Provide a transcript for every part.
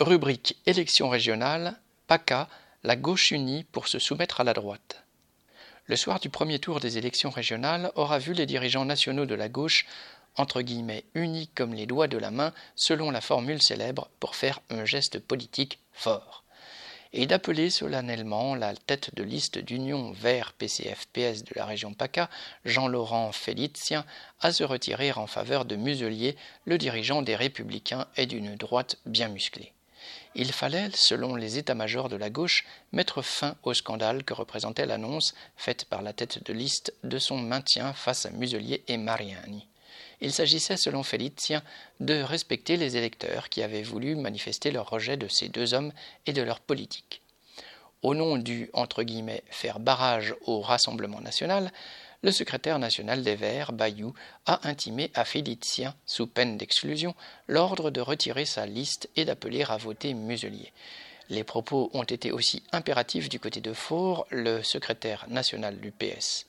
Rubrique élections régionales, PACA, la gauche unie pour se soumettre à la droite. Le soir du premier tour des élections régionales aura vu les dirigeants nationaux de la gauche entre guillemets unis comme les doigts de la main selon la formule célèbre pour faire un geste politique fort et d'appeler solennellement la tête de liste d'union vert PCF-PS de la région PACA, Jean-Laurent Félicien, à se retirer en faveur de Muselier, le dirigeant des Républicains et d'une droite bien musclée. Il fallait, selon les états-majors de la gauche, mettre fin au scandale que représentait l'annonce faite par la tête de liste de son maintien face à Muselier et Mariani. Il s'agissait, selon Félicien, de respecter les électeurs qui avaient voulu manifester leur rejet de ces deux hommes et de leur politique. Au nom du faire barrage au Rassemblement national, le secrétaire national des Verts, Bayou, a intimé à Félicien, sous peine d'exclusion, l'ordre de retirer sa liste et d'appeler à voter Muselier. Les propos ont été aussi impératifs du côté de Faure, le secrétaire national du PS.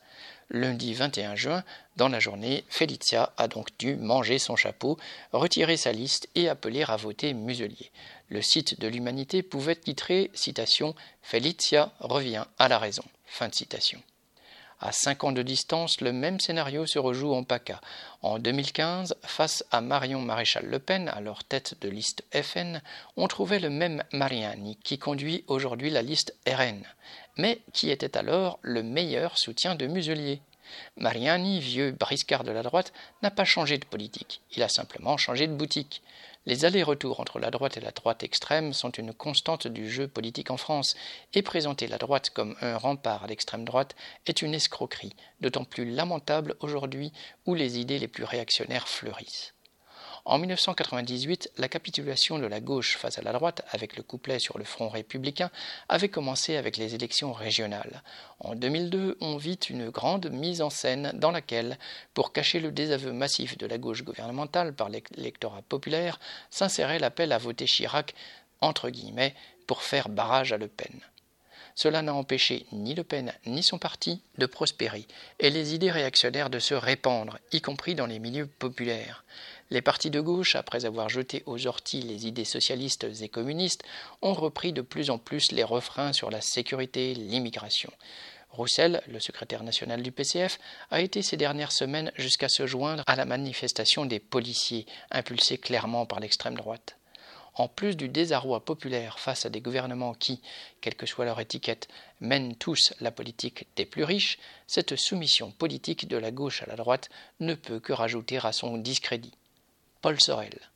Lundi 21 juin, dans la journée, Félicia a donc dû manger son chapeau, retirer sa liste et appeler à voter Muselier. Le site de l'Humanité pouvait titrer citation Félicia revient à la raison. À cinq ans de distance, le même scénario se rejoue en PACA. En 2015, face à Marion Maréchal Le Pen, alors tête de liste FN, on trouvait le même Mariani qui conduit aujourd'hui la liste RN, mais qui était alors le meilleur soutien de Muselier? Mariani, vieux briscard de la droite, n'a pas changé de politique, il a simplement changé de boutique. Les allers-retours entre la droite et la droite extrême sont une constante du jeu politique en France, et présenter la droite comme un rempart à l'extrême droite est une escroquerie, d'autant plus lamentable aujourd'hui où les idées les plus réactionnaires fleurissent. En 1998, la capitulation de la gauche face à la droite, avec le couplet sur le front républicain, avait commencé avec les élections régionales. En 2002, on vit une grande mise en scène dans laquelle, pour cacher le désaveu massif de la gauche gouvernementale par l'électorat populaire, s'insérait l'appel à voter Chirac, entre guillemets, pour faire barrage à Le Pen. Cela n'a empêché ni Le Pen ni son parti de prospérer et les idées réactionnaires de se répandre, y compris dans les milieux populaires. Les partis de gauche, après avoir jeté aux orties les idées socialistes et communistes, ont repris de plus en plus les refrains sur la sécurité, l'immigration. Roussel, le secrétaire national du PCF, a été ces dernières semaines jusqu'à se joindre à la manifestation des policiers, impulsée clairement par l'extrême droite en plus du désarroi populaire face à des gouvernements qui, quelle que soit leur étiquette, mènent tous la politique des plus riches, cette soumission politique de la gauche à la droite ne peut que rajouter à son discrédit. Paul Sorel.